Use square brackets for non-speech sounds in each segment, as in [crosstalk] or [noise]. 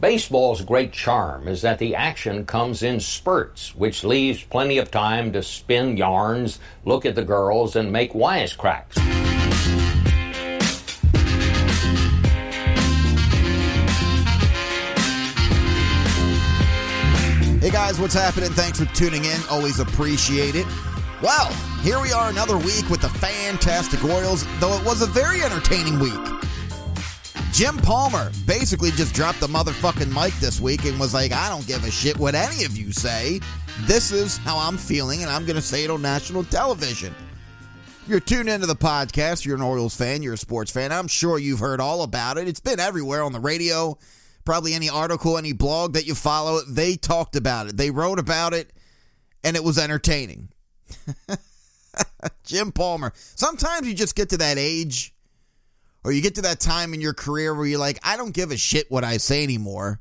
Baseball's great charm is that the action comes in spurts, which leaves plenty of time to spin yarns, look at the girls, and make wisecracks. Hey guys, what's happening? Thanks for tuning in. Always appreciate it. Well, here we are another week with the fantastic Orioles, though it was a very entertaining week. Jim Palmer basically just dropped the motherfucking mic this week and was like, I don't give a shit what any of you say. This is how I'm feeling, and I'm going to say it on national television. You're tuned into the podcast. You're an Orioles fan. You're a sports fan. I'm sure you've heard all about it. It's been everywhere on the radio. Probably any article, any blog that you follow, they talked about it. They wrote about it, and it was entertaining. [laughs] Jim Palmer. Sometimes you just get to that age or you get to that time in your career where you're like, I don't give a shit what I say anymore.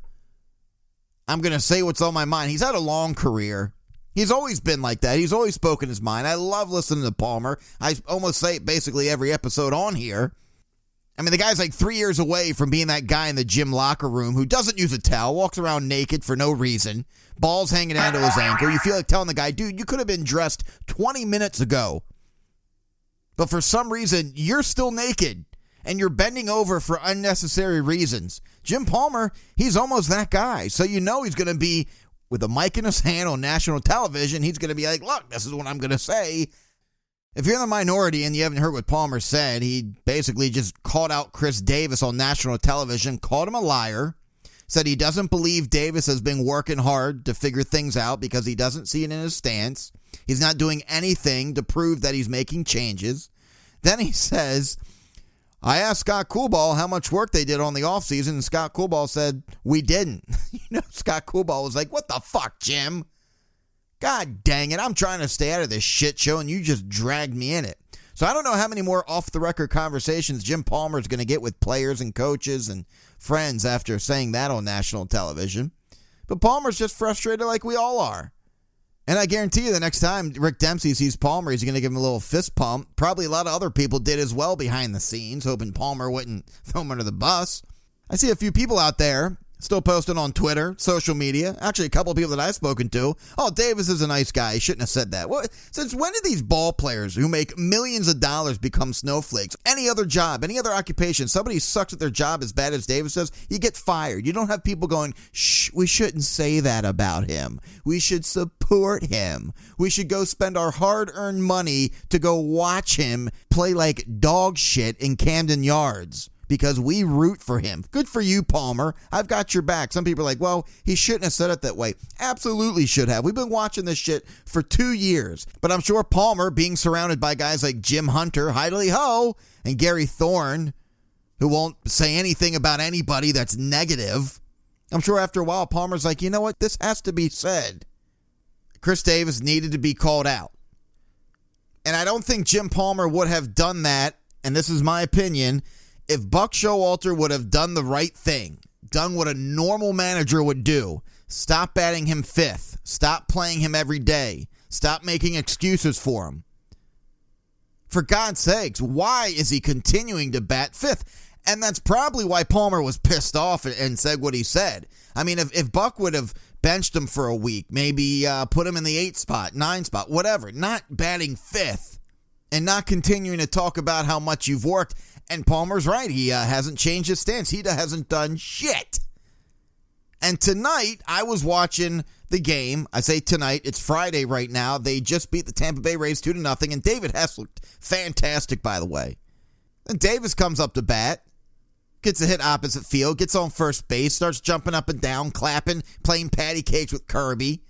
I'm going to say what's on my mind. He's had a long career. He's always been like that. He's always spoken his mind. I love listening to Palmer. I almost say it basically every episode on here. I mean, the guy's like three years away from being that guy in the gym locker room who doesn't use a towel, walks around naked for no reason, balls hanging out of his ankle. You feel like telling the guy, dude, you could have been dressed 20 minutes ago. But for some reason, you're still naked and you're bending over for unnecessary reasons. Jim Palmer, he's almost that guy. So you know he's going to be with a mic in his hand on national television. He's going to be like, look, this is what I'm going to say. If you're in the minority and you haven't heard what Palmer said, he basically just called out Chris Davis on national television, called him a liar, said he doesn't believe Davis has been working hard to figure things out because he doesn't see it in his stance. He's not doing anything to prove that he's making changes. Then he [laughs] says I asked Scott Coolbaugh how much work they did on the offseason, and Scott Coolbaugh said, We didn't. [laughs] you know, Scott Coolbaugh was like, What the fuck, Jim? God dang it. I'm trying to stay out of this shit show, and you just dragged me in it. So I don't know how many more off the record conversations Jim Palmer is going to get with players and coaches and friends after saying that on national television. But Palmer's just frustrated like we all are. And I guarantee you, the next time Rick Dempsey sees Palmer, he's going to give him a little fist pump. Probably a lot of other people did as well behind the scenes, hoping Palmer wouldn't [laughs] throw him under the bus. I see a few people out there Still posting on Twitter, social media. Actually, a couple of people that I've spoken to. Oh, Davis is a nice guy. He shouldn't have said that. Since when did these ball players who make millions of dollars become snowflakes? Any other job, any other occupation, somebody sucks at their job as bad as Davis does, you get fired. You don't have people going, shh, we shouldn't say that about him. We should support him. We should go spend our hard earned money to go watch him play like dog shit in Camden Yards because we root for him. Good for you, Palmer. I've got your back. Some people are like, well, he shouldn't have said it that way. Absolutely should have. We've been watching this shit for two years. But I'm sure Palmer, being surrounded by guys like Jim Hunter, Heidely Ho, and Gary Thorne, who won't say anything about anybody that's negative, I'm sure after a while, Palmer's like, you know what? This has to be said. Chris Davis needed to be called out. And I don't think Jim Palmer would have done that, and this is my opinion, if Buck Showalter would have done the right thing, done what a normal manager would do, stop batting him fifth, stop playing him every day, stop making excuses for him. For God's sakes, why is he continuing to bat fifth? And that's probably why Palmer was pissed off and said what he said. I mean, if, if Buck would have benched him for a week, maybe uh, put him in the eight spot, nine spot, whatever, not batting fifth and not continuing to talk about how much you've worked and Palmer's right. He uh, hasn't changed his stance. He hasn't done shit. And tonight, I was watching the game. I say tonight, it's Friday right now. They just beat the Tampa Bay Rays 2 to nothing, and David Hess looked fantastic, by the way. And Davis comes up to bat, gets a hit opposite field, gets on first base, starts jumping up and down, clapping, playing patty cakes with Kirby.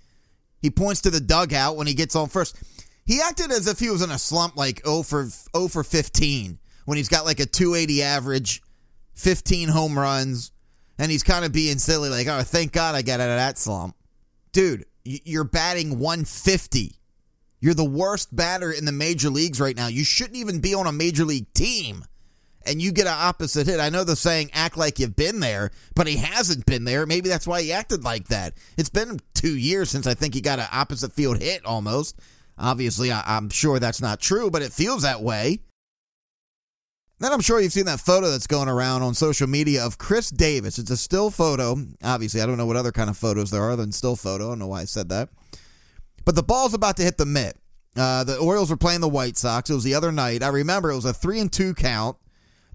He points to the dugout when he gets on first. He acted as if he was in a slump like 0 for 0 for 15 when he's got like a 280 average, 15 home runs, and he's kind of being silly, like, oh, thank God I got out of that slump. Dude, you're batting 150. You're the worst batter in the major leagues right now. You shouldn't even be on a major league team. And you get an opposite hit. I know the saying, act like you've been there, but he hasn't been there. Maybe that's why he acted like that. It's been two years since I think he got an opposite field hit almost. Obviously, I, am sure that's not true, but it feels that way. Then I'm sure you've seen that photo that's going around on social media of Chris Davis. It's a still photo. Obviously, I don't know what other kind of photos there are than still photo. I don't know why I said that. But the ball's about to hit the mitt. Uh, the Orioles were playing the White Sox. It was the other night. I remember it was a three and two count.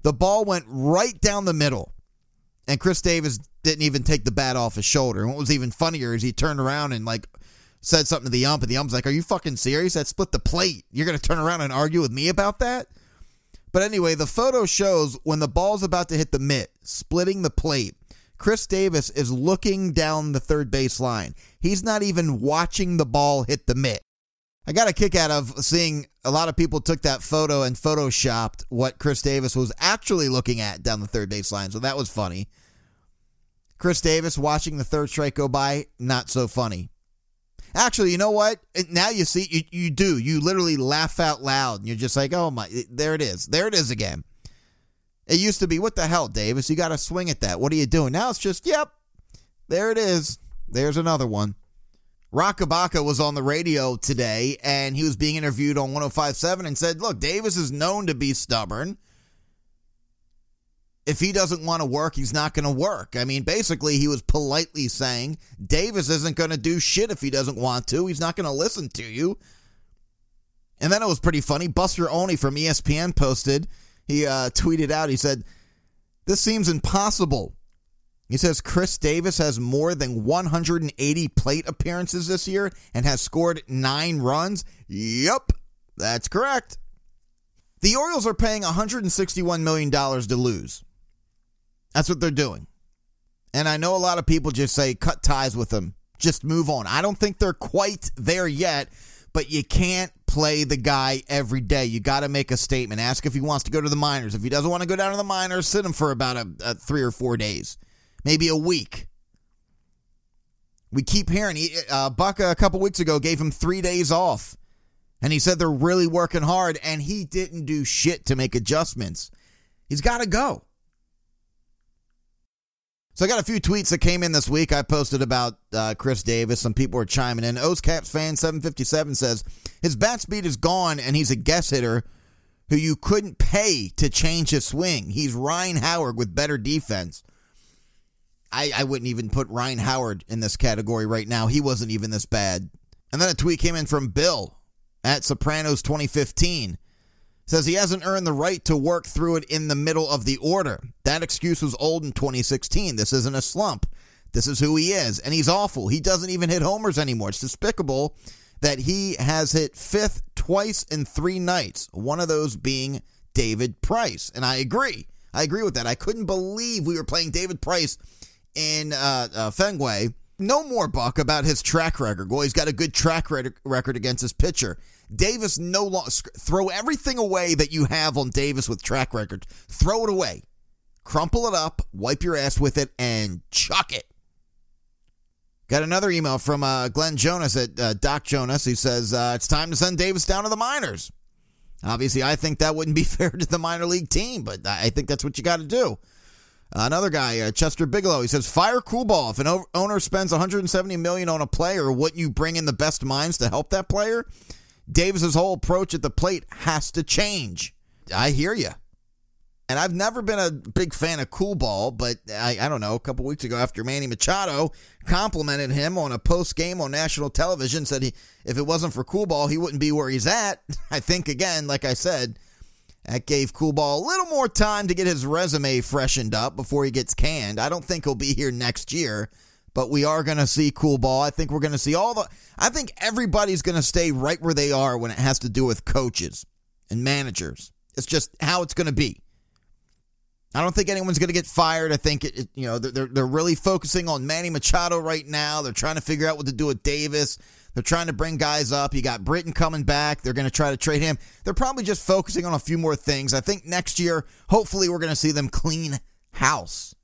The ball went right down the middle, and Chris Davis didn't even take the bat off his shoulder. And what was even funnier is he turned around and like said something to the ump, and the ump's like, "Are you fucking serious? That split the plate. You're gonna turn around and argue with me about that?" But anyway, the photo shows when the ball's about to hit the mitt, splitting the plate. Chris Davis is looking down the third base line. He's not even watching the ball hit the mitt. I got a kick out of seeing a lot of people took that photo and photoshopped what Chris Davis was actually looking at down the third base line. So that was funny. Chris Davis watching the third strike go by, not so funny. Actually, you know what? Now you see, you, you do. You literally laugh out loud. And you're just like, oh my, there it is. There it is again. It used to be, what the hell, Davis? You got to swing at that. What are you doing? Now it's just, yep, there it is. There's another one. Roch Kubatka was on the radio today and he was being interviewed on 1057 and said, look, Davis is known to be stubborn if he doesn't want to work, he's not going to work. I mean, basically, he was politely saying Davis isn't going to do shit if he doesn't want to. He's not going to listen to you. And then it was pretty funny. Buster Olney from ESPN posted, he uh, tweeted out, he said, This seems impossible. He says Chris Davis has more than 180 plate appearances this year and has scored nine runs. Yep, that's correct. The Orioles are paying $161 million to lose. That's what they're doing. And I know a lot of people just say cut ties with them, just move on. I don't think they're quite there yet, but you can't play the guy every day. You got to make a statement. Ask if he wants to go to the minors. If he doesn't want to go down to the minors, sit him for about a, a three or four days, maybe a week. We keep hearing uh, Buck a couple weeks ago gave him three days off, and he said they're really working hard, and he didn't do shit to make adjustments. He's got to go. So I got a few tweets that came in this week. I posted about uh, Chris Davis. Some people were chiming in. O's Caps fan 757 says his bat speed is gone, and he's a guess hitter who you couldn't pay to change his swing. He's Ryan Howard with better defense. I, I wouldn't even put Ryan Howard in this category right now. He wasn't even this bad. And then a tweet came in from Bill at Sopranos 2015 says he hasn't earned the right to work through it in the middle of the order. That excuse was old in 2016. This isn't a slump. This is who he is. And he's awful. He doesn't even hit homers anymore. It's despicable that he has hit fifth twice in three nights, one of those being David Price. And I agree. I agree with that. I couldn't believe we were playing David Price in uh, uh, Fenway. No more, Buck, about his track record. Well, he's got a good track record against his pitcher. Davis no longer throw everything away that you have on Davis with track record. Throw it away. Crumple it up, wipe your ass with it, and chuck it. Got another email from uh, Glenn Jonas at uh, Doc Jonas. He says uh, it's time to send Davis down to the minors. Obviously, I think that wouldn't be [laughs] fair to the minor league team, but I think that's what you got to do. Another guy, uh, Chester Bigelow, he says, "Fire Coolbaugh. If an owner spends 170 million on a player, wouldn't you bring in the best minds to help that player? Davis's whole approach at the plate has to change. I hear you. And I've never been a big fan of Coolbaugh, but I, I don't know. A couple weeks ago, after Manny Machado complimented him on a post game on national television, said he if it wasn't for Coolbaugh, he wouldn't be where he's at. [laughs] I think again, like I said, that gave Coolbaugh a little more time to get his resume freshened up before he gets canned. I don't think he'll be here next year but we are going to see Coolbaugh. I think we're going to see all the. I think everybody's going to stay right where they are when it has to do with coaches and managers. It's just how it's going to be. I don't think anyone's going to get fired. I think it, it, you know they're they're really focusing on Manny Machado right now. They're trying to figure out what to do with Davis. They're trying to bring guys up. You got Britton coming back. They're going to try to trade him. They're probably just focusing on a few more things. I think next year, hopefully, we're going to see them clean house.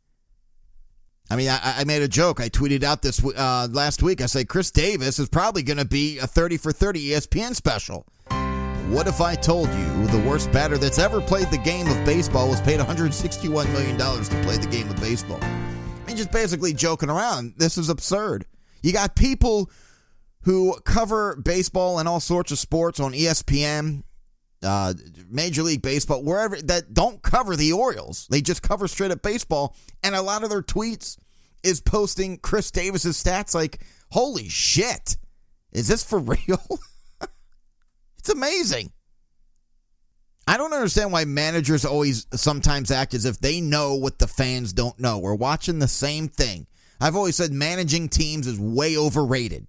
I mean, I, I, made a joke. I tweeted out this uh, last week. I say Chris Davis is probably going to be a 30 for 30 ESPN special. What if I told you the worst batter that's ever played the game of baseball was paid $161 million to play the game of baseball? I mean, just basically joking around. This is absurd. You got people who cover baseball and all sorts of sports on ESPN uh, Major League Baseball, wherever that don't cover the Orioles. They just cover straight up baseball, and a lot of their tweets is posting Chris Davis's stats like, "Holy shit, is this for [laughs] real?" it's amazing. I don't understand why managers always sometimes act as if they know what the fans don't know. We're watching the same thing. I've always said managing teams is way overrated.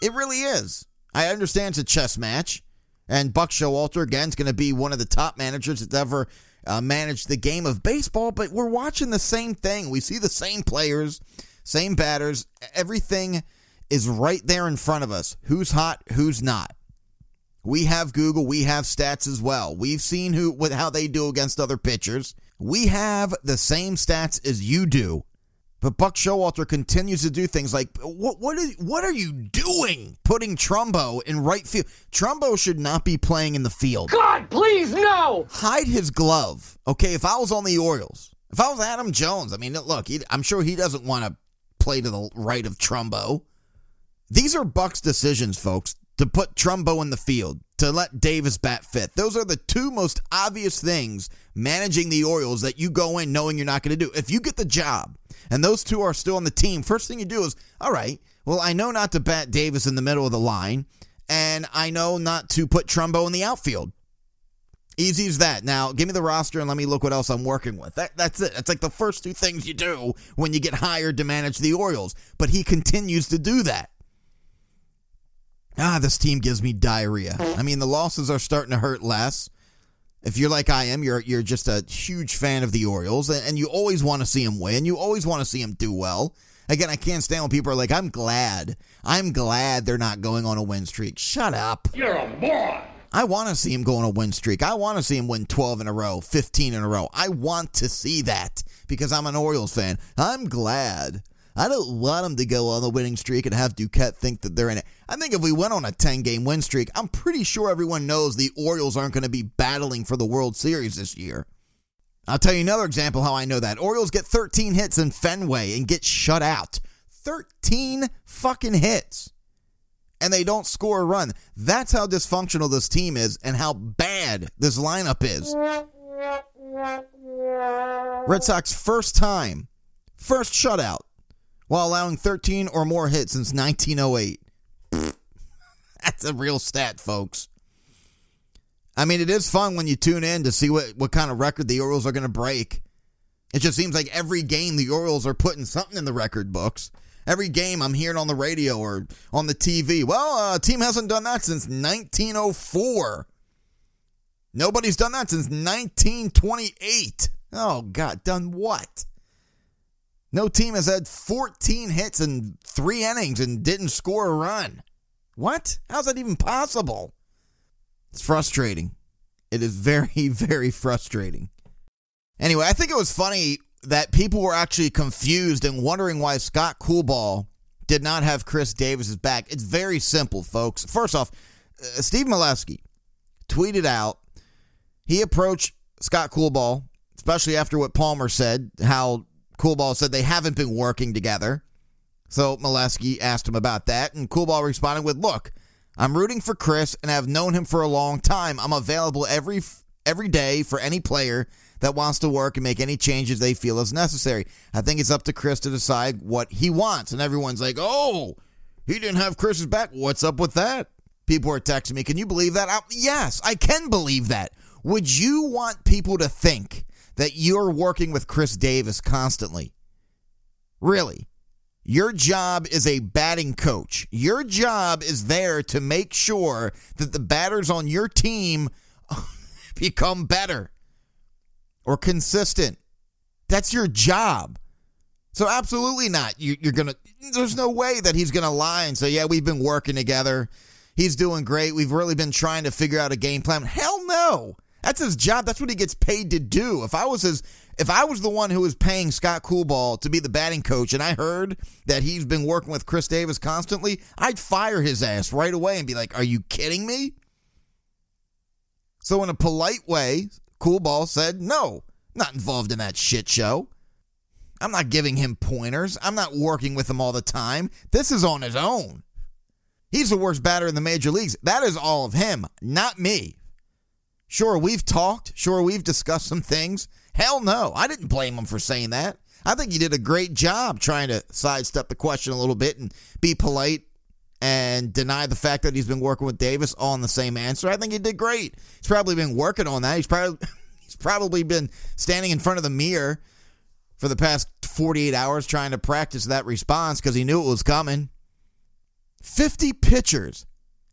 It really is. I understand it's a chess match, and Buck Showalter again is going to be one of the top managers that's ever uh, managed the game of baseball. But we're watching the same thing. We see the same players, same batters. Everything is right there in front of us. Who's hot? Who's not? We have Google, we have stats as well. We've seen who what how they do against other pitchers. We have the same stats as you do. But Buck Showalter continues to do things like what what are, what are you doing putting Trumbo in right field? Trumbo should not be playing in the field. God, please no. Hide his glove. Okay, if I was on the Orioles, if I was Adam Jones, I mean, look, he, I'm sure he doesn't want to play to the right of Trumbo. These are Buck's decisions, folks to put Trumbo in the field, to let Davis bat fifth. Those are the two most obvious things managing the Orioles that you go in knowing you're not going to do. If you get the job and those two are still on the team, first thing you do is, all right, well, I know not to bat Davis in the middle of the line, and I know not to put Trumbo in the outfield. Easy as that. Now, give me the roster and let me look what else I'm working with. That, that's it. That's like the first two things you do when you get hired to manage the Orioles. But he continues to do that ah, this team gives me diarrhea. I mean, the losses are starting to hurt less. If you're like I am, you're you're just a huge fan of the Orioles, and you always want to see them win. You always want to see them do well. Again, I can't stand when people are like, "I'm glad, I'm glad they're not going on a win streak." Shut up. You're a moron. I want to see him go on a win streak. I want to see him win 12 in a row, 15 in a row. I want to see that because I'm an Orioles fan. I'm glad. I don't want them to go on the winning streak and have Duquette think that they're in it. I think if we went on a 10 game win streak, I'm pretty sure everyone knows the Orioles aren't going to be battling for the World Series this year. I'll tell you another example how I know that. Orioles get 13 hits in Fenway and get shut out. 13 fucking hits. And they don't score a run. That's how dysfunctional this team is and how bad this lineup is. Red Sox first time, first shutout while allowing 13 or more hits since 1908. [laughs] That's a real stat, folks. I mean, it is fun when you tune in to see what, what kind of record the Orioles are going to break. It just seems like every game the Orioles are putting something in the record books. Every game I'm hearing on the radio or on the TV. Well, uh, team hasn't done that since 1904. Nobody's done that since 1928. Oh, God, done what? No team has had 14 hits in three innings and didn't score a run. What? How's that even possible? It's frustrating. It is very, [laughs] very frustrating. Anyway, I think it was funny that people were actually confused and wondering why Scott Coolbaugh did not have Chris Davis's back. It's very simple, folks. First off, uh, Steve Melewski tweeted out he approached Scott Coolbaugh, especially after what Palmer said, how Coolbaugh said they haven't been working together. So Melewski asked him about that, and Coolbaugh responded with, "Look, I'm rooting for Chris, and I've known him for a long time. I'm available every every day for any player that wants to work and make any changes they feel is necessary. I think it's up to Chris to decide what he wants." And everyone's like, "Oh, he didn't have Chris's back. What's up with that?" People are texting me, "Can you believe that?" I, yes, I can believe that. Would you want people to think that you're working with Chris Davis constantly. Really. Your job is a batting coach. Your job is there to make sure that the batters on your team [laughs] become better or consistent. That's your job. So absolutely not. You, are gonna. There's no way that he's gonna lie and say, "Yeah, we've been working together. He's doing great. We've really been trying to figure out a game plan." Hell no. That's his job. That's what he gets paid to do. If I was his if I was the one who was paying Scott Coolbaugh to be the batting coach and I heard that he's been working with Chris Davis constantly, I'd fire his ass right away and be like, "Are you kidding me?" So in a polite way, Coolbaugh said, "No, not involved in that shit show. I'm not giving him pointers. I'm not working with him all the time. This is on his own. He's the worst batter in the major leagues. That is all of him, not me." Sure, we've talked. Sure, we've discussed some things. Hell no. I didn't blame him for saying that. I think he did a great job trying to sidestep the question a little bit and be polite and deny the fact that he's been working with Davis on the same answer. I think he did great. He's probably been working on that. He's probably [laughs] he's probably been standing in front of the mirror for the past 48 hours trying to practice that response because he knew it was coming. 50 pitchers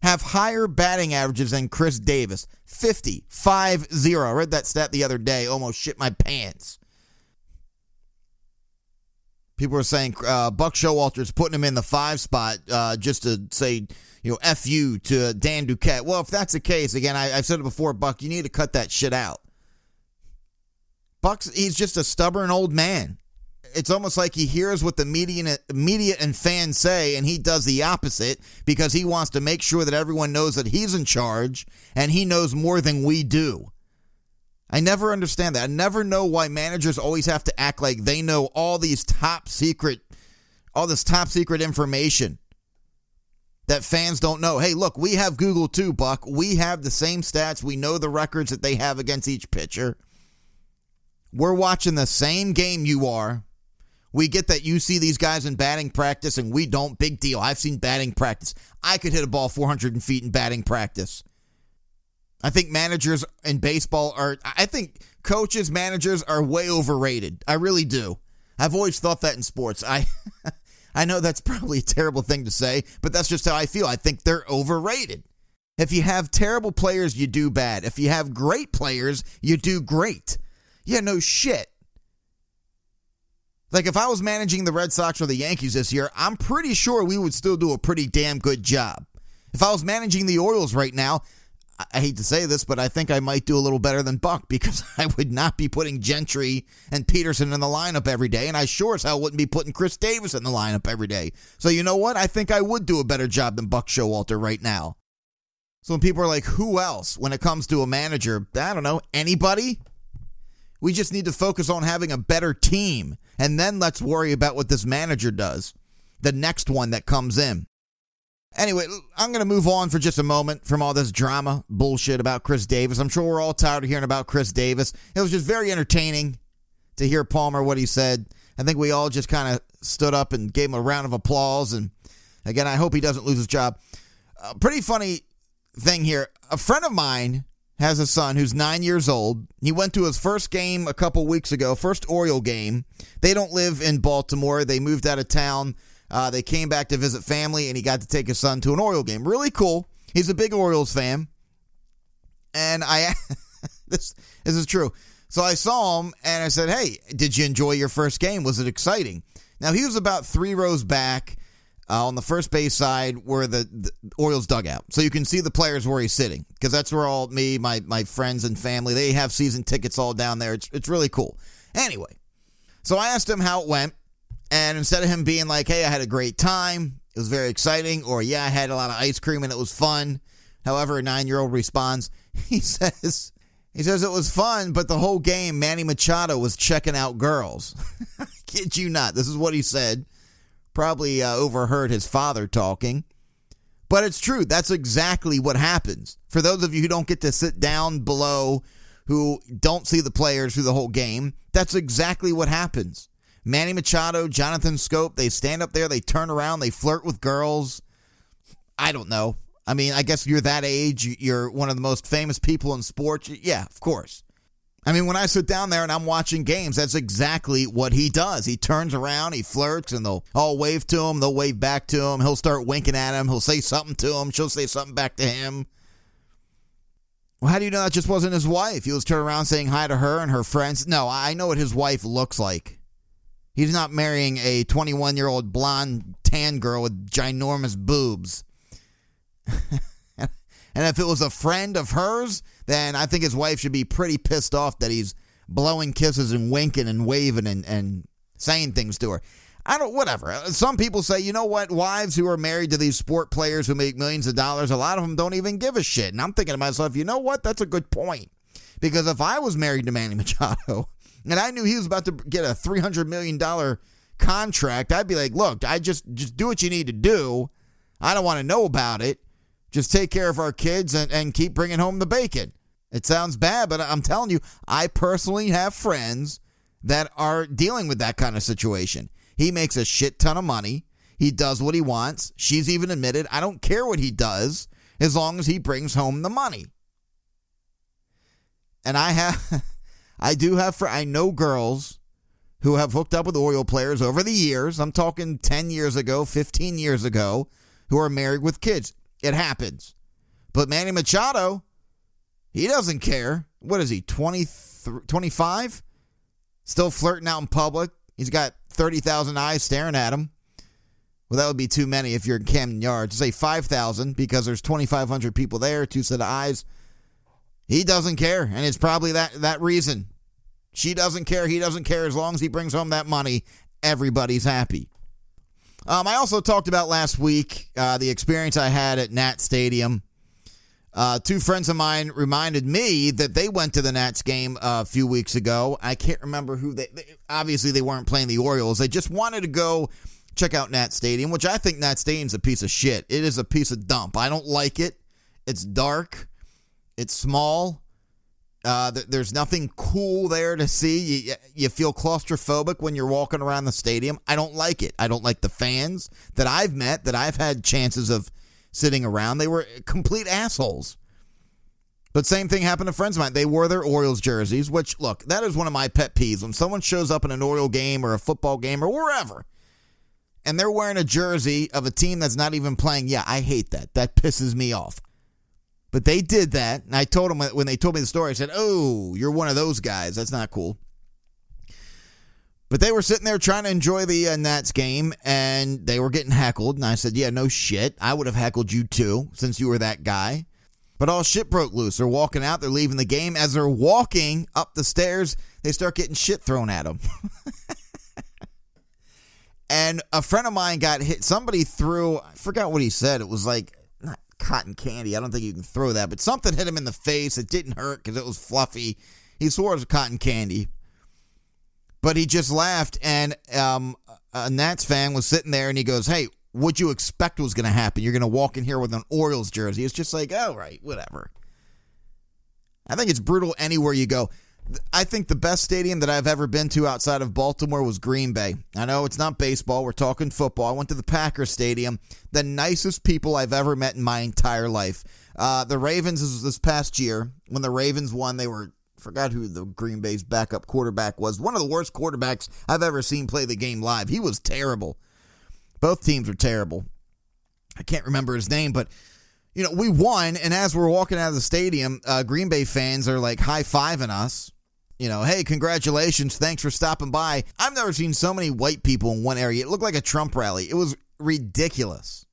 have higher batting averages than Chris Davis. 50, 5 0. I read that stat the other day, almost shit my pants. People are saying uh, Buck Showalter's putting him in the five spot uh, just to say, you know, F you to Dan Duquette. Well, if that's the case, again, I, have said it before, Buck, you need to cut that shit out. Buck's, he's just a stubborn old man. It's almost like he hears what the media, media and fans say, and he does the opposite because he wants to make sure that everyone knows that he's in charge and he knows more than we do. I never understand that. I never know why managers always have to act like they know all these top secret, all this top secret information that fans don't know. Hey, look, we have Google too, Buck. We have the same stats. We know the records that they have against each pitcher. We're watching the same game you are. We get that you see these guys in batting practice and we don't. Big deal. I've seen batting practice. I could hit a ball 400 feet in batting practice. I think managers in baseball are, I think coaches, managers are way overrated. I really do. I've always thought that in sports. I. [laughs] I know that's probably a terrible thing to say, but that's just how I feel. I think they're overrated. If you have terrible players, you do bad. If you have great players, you do great. Yeah, no shit. Like if I was managing the Red Sox or the Yankees this year, I'm pretty sure we would still do a pretty damn good job. If I was managing the Orioles right now, I hate to say this, but I think I might do a little better than Buck [laughs] because I would not be putting Gentry and Peterson in the lineup every day, and I sure as hell wouldn't be putting Chris Davis in the lineup every day. So you know what? I think I would do a better job than Buck Showalter right now. So when people are like, who else when it comes to a manager? I don't know, anybody? We just need to focus on having a better team, and then let's worry about what this manager does, the next one that comes in. Anyway, I'm going to move on for just a moment from all this drama bullshit about Chris Davis. I'm sure we're all tired of hearing about Chris Davis. It was just very entertaining to hear Palmer what he said. I think we all just kind of stood up and gave him a round of applause. And again, I hope he doesn't lose his job. A pretty funny thing here. A friend of mine has a son who's nine years old. He went to his first game a couple weeks ago, first Oriole game. They don't live in Baltimore. They moved out of town uh, they came back to visit family, and he got to take his son to an Oriole game. Really cool. He's a big Orioles fan, and I [laughs] this this is true. So I saw him, and I said, "Hey, did you enjoy your first game? Was it exciting?" Now he was about three rows back uh, on the first base side where the, the, Orioles dugout, so you can see the players where he's sitting because that's where all me, my my friends and family they have season tickets all down there. It's it's really cool. Anyway, so I asked him how it went. And instead of him being like, hey, I had a great time, it was very exciting, or yeah, I had a lot of ice cream and it was fun. However, a nine year old responds, [laughs] he says, he says it was fun, but the whole game, Manny Machado was checking out girls. [laughs] Kid you not. This is what he said. Probably uh, overheard his father talking. But it's true. That's exactly what happens. For those of you who don't get to sit down below, who don't see the players through the whole game, that's exactly what happens. Manny Machado, Jonathan Schoop, they stand up there, they turn around, they flirt with girls. I don't know. I mean, I guess you're that age, you're one of the most famous people in sports. Yeah, of course. I mean, when I sit down there and I'm watching games, that's exactly what he does. He turns around, he flirts, and they'll all wave to him. They'll wave back to him. He'll start winking at him. He'll say something to him. She'll say something back to him. Well, how do you know that just wasn't his wife? He was turning around saying hi to her and her friends. No, I know what his wife looks like. He's not marrying a 21 year old blonde tan girl with ginormous boobs. [laughs] and if it was a friend of hers, then I think his wife should be pretty pissed off that he's blowing kisses and winking and waving and, and saying things to her. I don't, whatever. Uh, some people say, you know what? Wives who are married to these sport players who make millions of dollars, a lot of them don't even give a shit. And I'm thinking to myself, you know what? That's a good point. Because if I was married to Manny [laughs] Machado, and I knew he was about to get a $300 million contract, I'd be like, look, I just, just do what you need to do. I don't want to know about it. Just take care of our kids and, and keep bringing home the bacon. It sounds bad, but I'm telling you, I personally have friends that are dealing with that kind of situation. He makes a shit ton of money. He does what he wants. She's even admitted, I don't care what he does as long as he brings home the money. And I have, [laughs] I do have, I know girls who have hooked up with oil players over the years. I'm talking 10 years ago, 15 years ago, who are married with kids. It happens. But Manny Machado, he doesn't care. What is he, 20, 25? Still flirting out in public. He's got 30,000 eyes staring at him. Well, that would be too many if you're in Camden Yards. Say 5,000 because there's 2,500 people there, two set of eyes. He doesn't care, and it's probably that, that reason. She doesn't care. He doesn't care. As long as he brings home that money, everybody's happy. Um, I also talked about last week uh, the experience I had at Nat Stadium. Uh, two friends of mine reminded me that they went to the Nats game a few weeks ago. I can't remember who they, they. Obviously, they weren't playing the Orioles. They just wanted to go check out Nat Stadium, which I think Nat Stadium's a piece of shit. It is a piece of dump. I don't like it. It's dark. It's small. Uh, th- there's nothing cool there to see. You, you feel claustrophobic when you're walking around the stadium. I don't like it. I don't like the fans that I've met, that I've had chances of sitting around. They were complete assholes. But same thing happened to friends of mine. They wore their Orioles jerseys, which, look, that is one of my pet peeves. When someone shows up in an Oriole game or a football game or wherever, and they're wearing a jersey of a team that's not even playing, yeah, I hate that. That pisses me off. But they did that, and I told them when they told me the story, I said, "Oh, you're one of those guys. That's not cool." But they were sitting there trying to enjoy the uh, Nats game, and they were getting heckled. And I said, "Yeah, no shit. I would have heckled you too, since you were that guy." But all shit broke loose. They're walking out. They're leaving the game. As they're walking up the stairs, they start getting shit thrown at them. [laughs] and a friend of mine got hit. Somebody threw. I forgot what he said. It was like cotton candy. I don't think you can throw that, but something hit him in the face. It didn't hurt because it was fluffy. He swore it was cotton candy, but he just laughed. And um, a Nats fan was sitting there, and he goes, "Hey, what you expect was going to happen? You're going to walk in here with an Orioles jersey." It's just like, oh right, whatever. I think it's brutal anywhere you go. I think the best stadium that I've ever been to outside of Baltimore was Green Bay. I know it's not baseball, we're talking football. I went to the Packers Stadium, the nicest people I've ever met in my entire life. Uh, the Ravens was this past year when the Ravens won. They were forgot who the Green Bay's backup quarterback was. One of the worst quarterbacks I've ever seen play the game live. He was terrible. Both teams were terrible. I can't remember his name, but you know we won. And as we're walking out of the stadium, uh, Green Bay fans are like high fiving us you know, hey, congratulations, thanks for stopping by. I've never seen so many white people in one area. It looked like a Trump rally. It was ridiculous.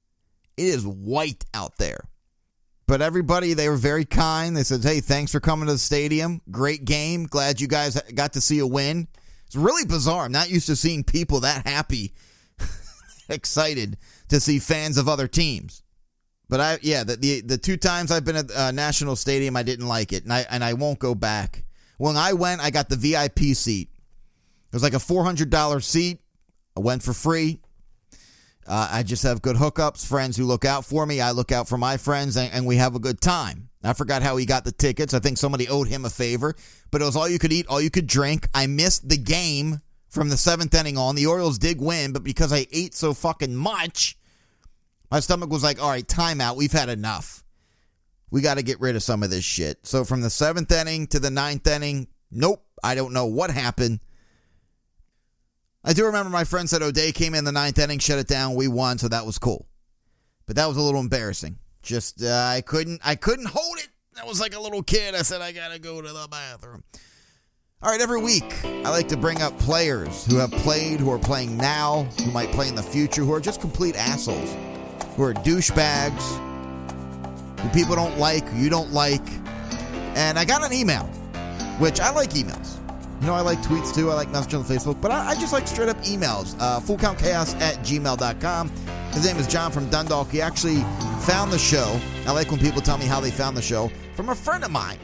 It is white out there. But everybody, they were very kind. They said, hey, thanks for coming to the stadium. Great game. Glad you guys got to see a win. It's really bizarre. I'm not used to seeing people that happy, [laughs] excited to see fans of other teams. But I, yeah, the, the, the two times I've been at uh, National Stadium, I didn't like it, and I and I won't go back. When I went, I got the VIP seat. It was like a $400 seat. I went for free. Uh, I just have good hookups, friends who look out for me. I look out for my friends, and, and, we have a good time. I forgot how he got the tickets. I think somebody owed him a favor, but it was all you could eat, all you could drink. I missed the game from the seventh inning on. The Orioles did win, but because I ate so fucking much, my stomach was like, all right, timeout. We've had enough we got to get rid of some of this shit. So from the seventh inning to the ninth inning, nope, I don't know what happened. I do remember my friend said O'Day came in the ninth inning, shut it down, we won, so that was cool. But that was a little embarrassing. Just uh, I couldn't I couldn't hold it. I was like a little kid. I said I gotta go to the bathroom. All right, every week I like to bring up players who have played, who are playing now, who might play in the future, who are just complete assholes, who are douchebags who people don't like, who you don't like. And I got an email, which I like emails. You know, I like tweets too. I like messages on Facebook, but I, I just like straight up emails. Uh, fullcountchaos at gmail.com. His name is John from Dundalk. He actually found the show. I like when people tell me how they found the show from a friend of mine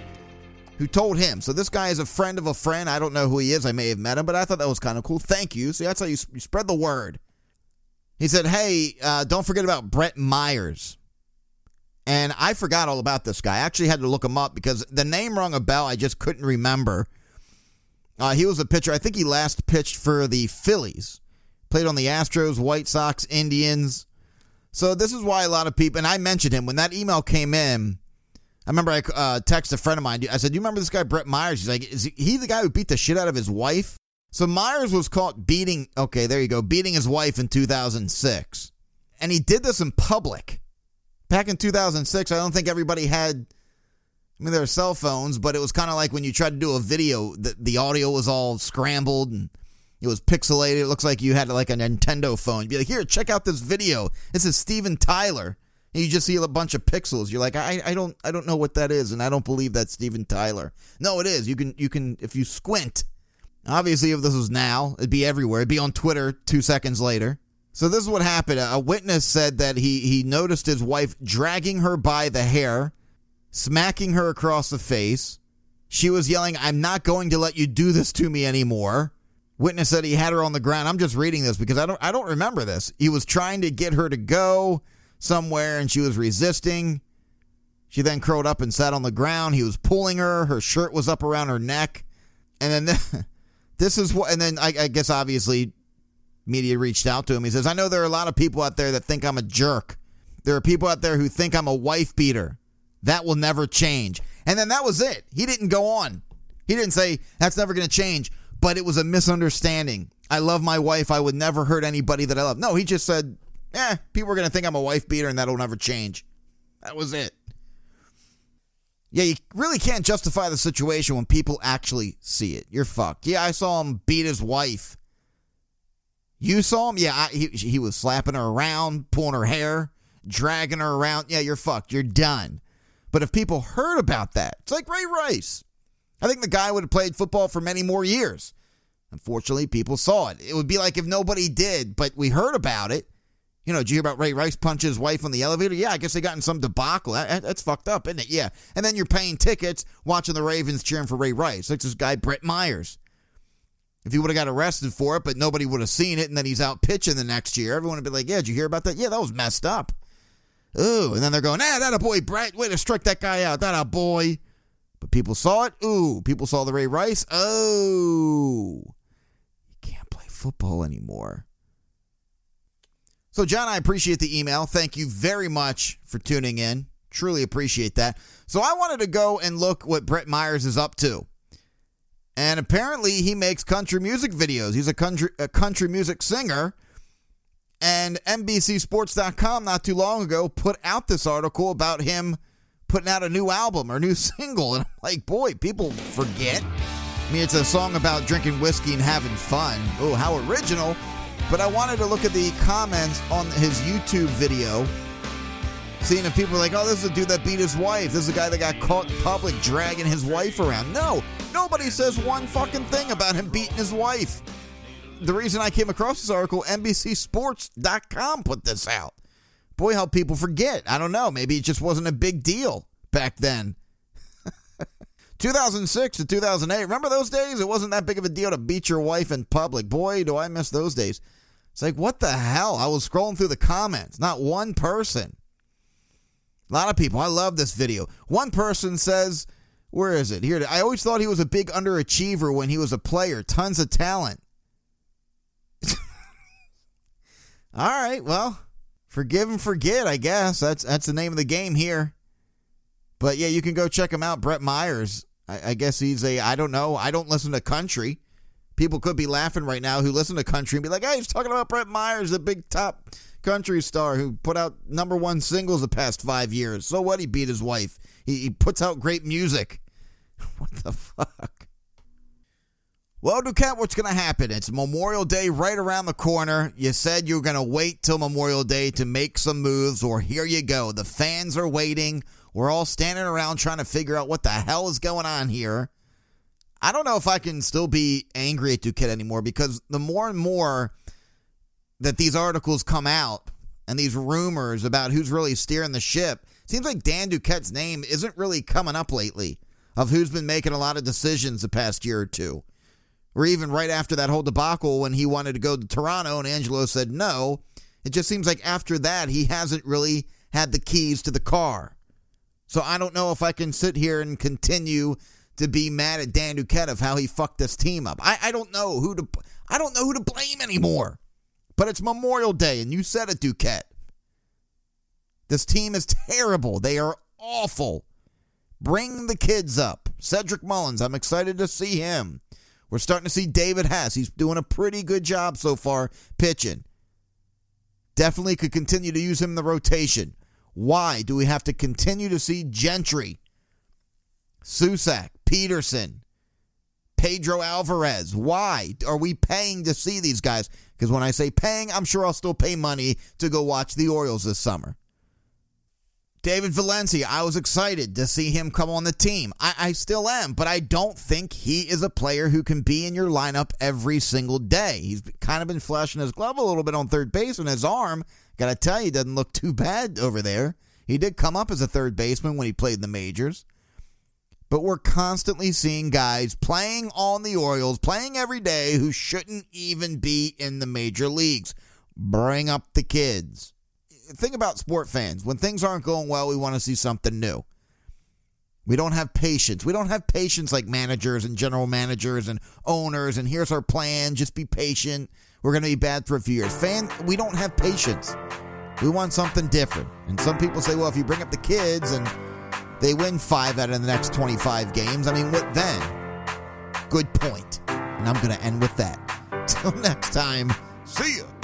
who told him. So this guy is a friend of a friend. I don't know who he is. I may have met him, but I thought that was kind of cool. Thank you. See, that's how you, you spread the word. He said, Hey, uh, don't forget about Brett Myers. And I forgot all about this guy. I actually had to look him up because the name rung a bell. I just couldn't remember. Uh, he was a pitcher. I think he last pitched for the Phillies. Played on the Astros, White Sox, Indians. So this is why a lot of people, and I mentioned him when that email came in. I remember I uh, texted a friend of mine. I said, "Do you remember this guy, Brett Myers?" He's like, "Is he the guy who beat the shit out of his wife?" So Myers was caught beating. Okay, there you go, beating his wife in 2006, and he did this in public. Back in 2006, I don't think everybody had. I mean, there were cell phones, but it was kind of like when you tried to do a video, the, the audio was all scrambled and it was pixelated. It looks like you had like a Nintendo phone. You'd be like, here, check out this video. This is Steven Tyler. And you just see a bunch of pixels. You're like, I, I don't I don't know what that is, and I don't believe that's Steven Tyler. No, it is. You can you can if you squint. Obviously, if this was now, it'd be everywhere. It'd be on Twitter two seconds later. So this is what happened. A witness said that he he noticed his wife dragging her by the hair, smacking her across the face. She was yelling, "I'm not going to let you do this to me anymore." Witness said he had her on the ground. I'm just reading this because I don't I don't remember this. He was trying to get her to go somewhere and she was resisting. She then curled up and sat on the ground. He was pulling her. Her shirt was up around her neck. And then [laughs] this is what and then I, I guess obviously media reached out to him. He says, I know there are a lot of people out there that think I'm a jerk. There are people out there who think I'm a wife beater. That will never change. And then that was it. He didn't go on. He didn't say, that's never going to change but it was a misunderstanding. I love my wife. I would never hurt anybody that I love. No, he just said, eh, people are going to think I'm a wife beater and that'll never change. That was it. Yeah, you really can't justify the situation when people actually see it. You're fucked. Yeah, I saw him beat his wife. You saw him? Yeah, I, he, he was slapping her around, pulling her hair, dragging her around. Yeah, you're fucked. You're done. But if people heard about that, it's like Ray Rice. I think the guy would have played football for many more years. Unfortunately, people saw it. It would be like if nobody did, but we heard about it. You know, did you hear about Ray Rice punch his wife on the elevator? Yeah, I guess they got in some debacle. That, that's fucked up, isn't it? Yeah. And then you're paying tickets watching the Ravens cheering for Ray Rice. Like this guy, Brett Myers. If he would have got arrested for it, but nobody would have seen it, and then he's out pitching the next year, everyone would be like, yeah, did you hear about that? Yeah, that was messed up. Ooh, and then they're going, ah, that a boy, Brett. Way to strike that guy out. That a boy. But people saw it. Ooh, people saw the Ray Rice. Oh, you can't play football anymore. So, John, I appreciate the email. Thank you very much for tuning in. Truly appreciate that. So, I wanted to go and look what Brett Myers is up to. And apparently, he makes country music videos. He's a country, a country music singer. And NBCSports.com not too long ago put out this article about him putting out a new album or new [laughs] single. And I'm like, boy, people forget. I mean, it's a song about drinking whiskey and having fun. Oh, how original. But I wanted to look at the comments on his YouTube video, seeing if people are like, oh, this is a dude that beat his wife. This is a guy that got caught in public dragging his wife around. No, nobody says one fucking thing about him beating his wife. The reason I came across this article, NBCSports.com put this out boy, how people forget. I don't know. Maybe it just wasn't a big deal back then. [laughs] 2006 to 2008. Remember those days? It wasn't that big of a deal to beat your wife in public. Boy, do I miss those days. It's like, what the hell? I was scrolling through the comments. Not one person. A lot of people. I love this video. One person says, where is it? Here. I always thought he was a big underachiever when he was a player. Tons of talent. [laughs] All right. Well, forgive and forget, I guess. That's that's the name of the game here. But yeah, you can go check him out. Brett Myers. I, I guess he's a I don't know. I don't listen to country. People could be laughing right now who listen to country and be like, "Hey, he's talking about Brett Myers, the big top country star who put out number one singles the past five years. So what? He beat his wife. He, he puts out great music. [laughs] what the fuck? Well, Duquette, what's going to happen? It's Memorial Day right around the corner. You said you were going to wait till Memorial Day to make some moves, or here you go. The fans are waiting. We're all standing around trying to figure out what the hell is going on here. I don't know if I can still be angry at Duquette anymore because the more and more that these articles come out and these rumors about who's really steering the ship, seems like Dan Duquette's name isn't really coming up lately of who's been making a lot of decisions the past year or two or even right after that whole debacle when he wanted to go to Toronto and Angelos said no. It just seems like after that, he hasn't really had the keys to the car. So I don't know if I can sit here and continue to be mad at Dan Duquette of how he fucked this team up. I, I don't know who to I don't know who to blame anymore. But it's Memorial Day, and you said it, Duquette. This team is terrible. They are awful. Bring the kids up. Cedric Mullins, I'm excited to see him. We're starting to see David Hess. He's doing a pretty good job so far pitching. Definitely could continue to use him in the rotation. Why do we have to continue to see Gentry, Susac, Peterson, Pedro Alvarez? Why are we paying to see these guys? Because when I say paying, I'm sure I'll still pay money to go watch the Orioles this summer. David Valencia, I was excited to see him come on the team. I, I, still am, but I don't think he is a player who can be in your lineup every single day. He's kind of been flashing his glove a little bit on third base, and his arm, gotta tell you, doesn't look too bad over there. He did come up as a third baseman when he played in the majors. But we're constantly seeing guys playing on the Orioles, playing every day, who shouldn't even be in the major leagues. Bring up the kids think about sport fans. When things aren't going well, we want to see something new. We don't have patience. We don't have patience like managers and general managers and owners. And here's our plan. Just be patient. We're going to be bad for a few years. Fan, we don't have patience. We want something different. And some people say, well, if you bring up the kids and they win five out of the next 25 games, I mean, what then? Good point. And I'm going to end with that. [laughs] Till next time, see you.